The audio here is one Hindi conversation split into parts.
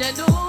you know.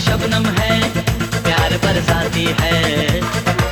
शबनम है प्यार बरसाती है।